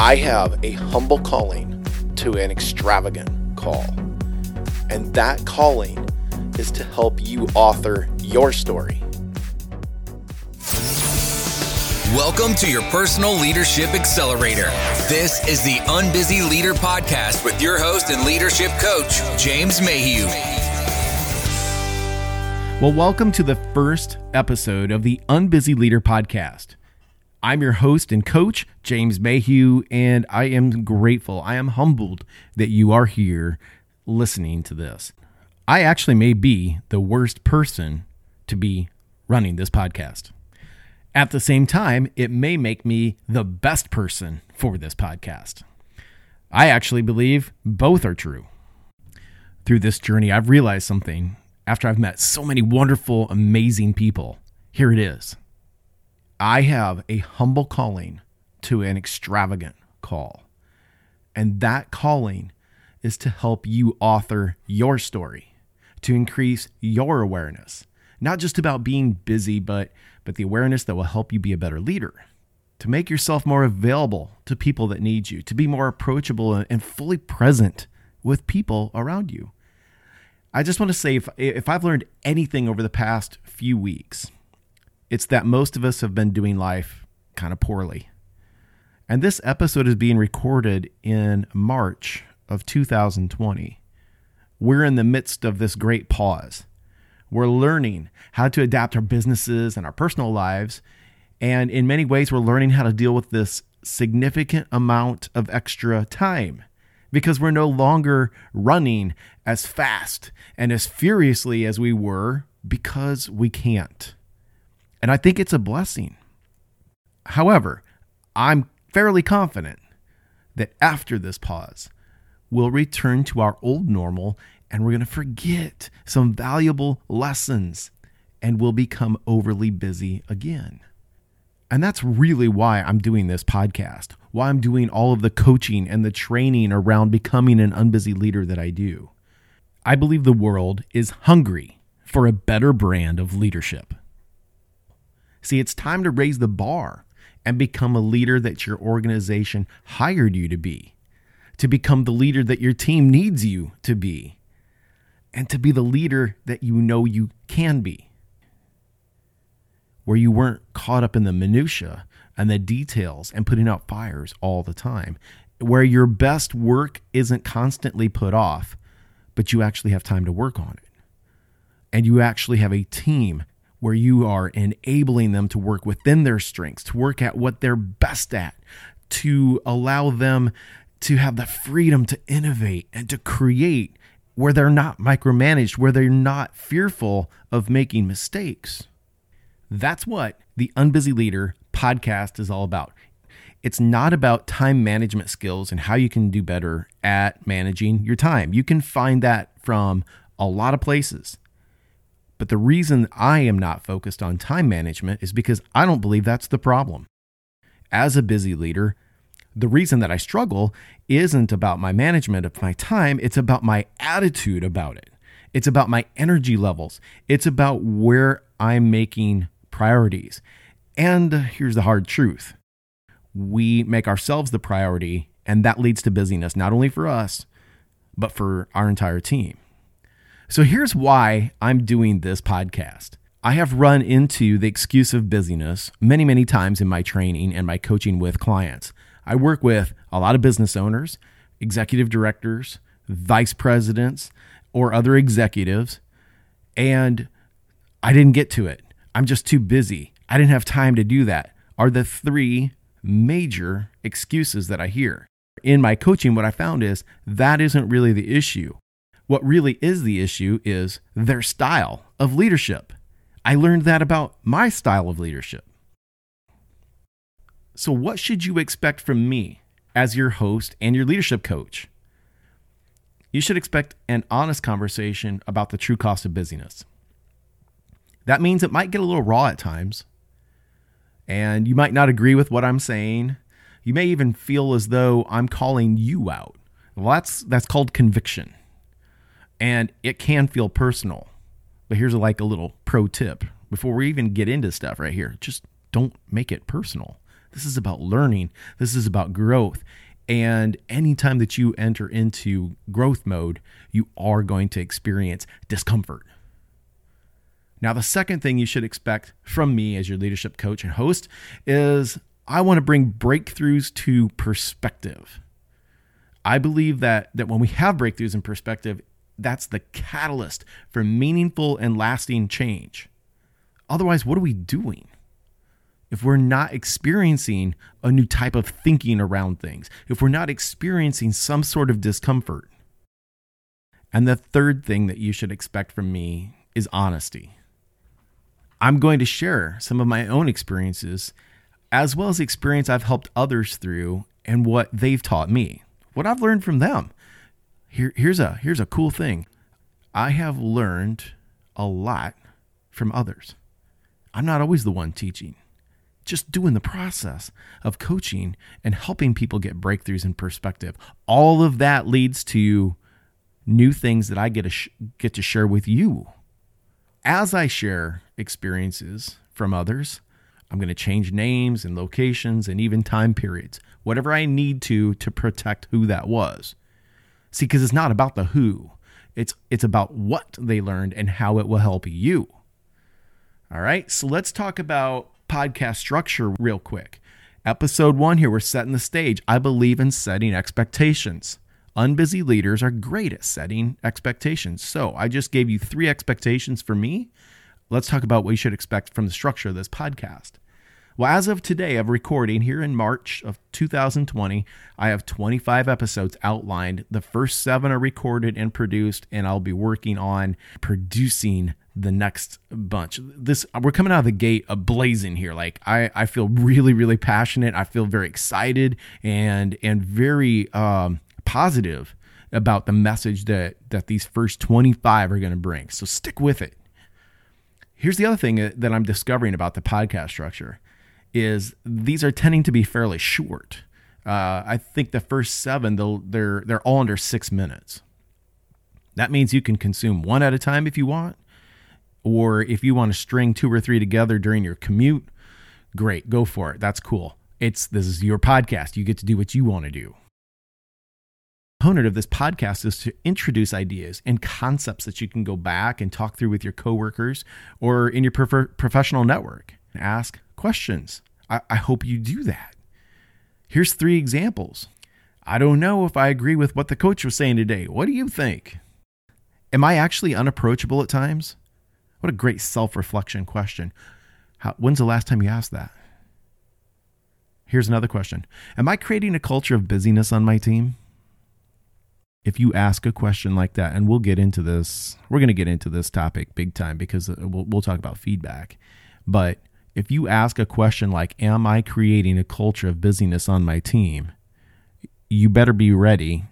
I have a humble calling to an extravagant call. And that calling is to help you author your story. Welcome to your personal leadership accelerator. This is the Unbusy Leader Podcast with your host and leadership coach, James Mayhew. Well, welcome to the first episode of the Unbusy Leader Podcast. I'm your host and coach, James Mayhew, and I am grateful. I am humbled that you are here listening to this. I actually may be the worst person to be running this podcast. At the same time, it may make me the best person for this podcast. I actually believe both are true. Through this journey, I've realized something after I've met so many wonderful, amazing people. Here it is. I have a humble calling to an extravagant call. And that calling is to help you author your story, to increase your awareness, not just about being busy, but, but the awareness that will help you be a better leader, to make yourself more available to people that need you, to be more approachable and fully present with people around you. I just want to say if, if I've learned anything over the past few weeks, it's that most of us have been doing life kind of poorly. And this episode is being recorded in March of 2020. We're in the midst of this great pause. We're learning how to adapt our businesses and our personal lives. And in many ways, we're learning how to deal with this significant amount of extra time because we're no longer running as fast and as furiously as we were because we can't. And I think it's a blessing. However, I'm fairly confident that after this pause, we'll return to our old normal and we're going to forget some valuable lessons and we'll become overly busy again. And that's really why I'm doing this podcast, why I'm doing all of the coaching and the training around becoming an unbusy leader that I do. I believe the world is hungry for a better brand of leadership. See, it's time to raise the bar and become a leader that your organization hired you to be, to become the leader that your team needs you to be, and to be the leader that you know you can be. Where you weren't caught up in the minutia and the details and putting out fires all the time, where your best work isn't constantly put off, but you actually have time to work on it. And you actually have a team where you are enabling them to work within their strengths, to work at what they're best at, to allow them to have the freedom to innovate and to create where they're not micromanaged, where they're not fearful of making mistakes. That's what the Unbusy Leader podcast is all about. It's not about time management skills and how you can do better at managing your time. You can find that from a lot of places. But the reason I am not focused on time management is because I don't believe that's the problem. As a busy leader, the reason that I struggle isn't about my management of my time, it's about my attitude about it. It's about my energy levels. It's about where I'm making priorities. And here's the hard truth we make ourselves the priority, and that leads to busyness, not only for us, but for our entire team. So here's why I'm doing this podcast. I have run into the excuse of busyness many, many times in my training and my coaching with clients. I work with a lot of business owners, executive directors, vice presidents, or other executives, and I didn't get to it. I'm just too busy. I didn't have time to do that. Are the three major excuses that I hear. In my coaching, what I found is that isn't really the issue. What really is the issue is their style of leadership. I learned that about my style of leadership. So, what should you expect from me as your host and your leadership coach? You should expect an honest conversation about the true cost of busyness. That means it might get a little raw at times, and you might not agree with what I'm saying. You may even feel as though I'm calling you out. Well, that's that's called conviction and it can feel personal. But here's like a little pro tip before we even get into stuff right here. Just don't make it personal. This is about learning. This is about growth. And anytime that you enter into growth mode, you are going to experience discomfort. Now, the second thing you should expect from me as your leadership coach and host is I want to bring breakthroughs to perspective. I believe that that when we have breakthroughs in perspective, that's the catalyst for meaningful and lasting change. Otherwise, what are we doing? If we're not experiencing a new type of thinking around things, if we're not experiencing some sort of discomfort. And the third thing that you should expect from me is honesty. I'm going to share some of my own experiences as well as the experience I've helped others through and what they've taught me, what I've learned from them. Here, here's a here's a cool thing. I have learned a lot from others. I'm not always the one teaching. Just doing the process of coaching and helping people get breakthroughs in perspective. All of that leads to new things that I get to sh- get to share with you. As I share experiences from others, I'm going to change names and locations and even time periods, whatever I need to to protect who that was. See, because it's not about the who, it's it's about what they learned and how it will help you. All right, so let's talk about podcast structure real quick. Episode one here, we're setting the stage. I believe in setting expectations. Unbusy leaders are great at setting expectations. So I just gave you three expectations for me. Let's talk about what you should expect from the structure of this podcast. Well, as of today of recording here in March of 2020, I have 25 episodes outlined. The first seven are recorded and produced, and I'll be working on producing the next bunch. This we're coming out of the gate blazing here. Like I, I feel really, really passionate. I feel very excited and and very um, positive about the message that that these first 25 are going to bring. So stick with it. Here's the other thing that I'm discovering about the podcast structure is these are tending to be fairly short. Uh, I think the first seven they're they're all under six minutes. That means you can consume one at a time if you want, or if you want to string two or three together during your commute. Great, go for it. That's cool. It's this is your podcast. You get to do what you want to do. The component of this podcast is to introduce ideas and concepts that you can go back and talk through with your coworkers or in your professional network. Ask questions. I, I hope you do that. Here's three examples. I don't know if I agree with what the coach was saying today. What do you think? Am I actually unapproachable at times? What a great self reflection question. How, when's the last time you asked that? Here's another question Am I creating a culture of busyness on my team? If you ask a question like that, and we'll get into this, we're going to get into this topic big time because uh, we'll, we'll talk about feedback. But if you ask a question like, Am I creating a culture of busyness on my team? you better be ready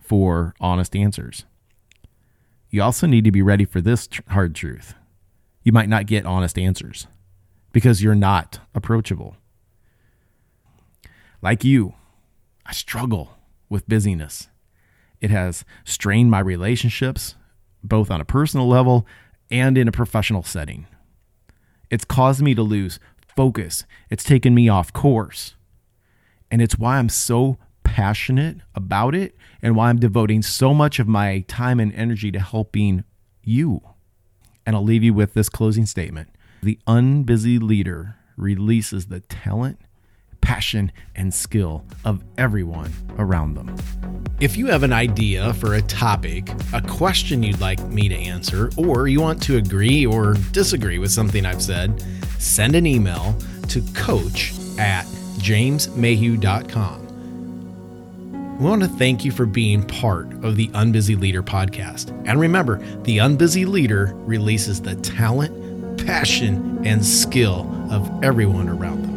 for honest answers. You also need to be ready for this hard truth. You might not get honest answers because you're not approachable. Like you, I struggle with busyness. It has strained my relationships, both on a personal level and in a professional setting. It's caused me to lose focus. It's taken me off course. And it's why I'm so passionate about it and why I'm devoting so much of my time and energy to helping you. And I'll leave you with this closing statement The unbusy leader releases the talent passion, and skill of everyone around them. If you have an idea for a topic, a question you'd like me to answer, or you want to agree or disagree with something I've said, send an email to coach at jamesmayhew.com. We want to thank you for being part of the Unbusy Leader podcast. And remember, the Unbusy Leader releases the talent, passion, and skill of everyone around them.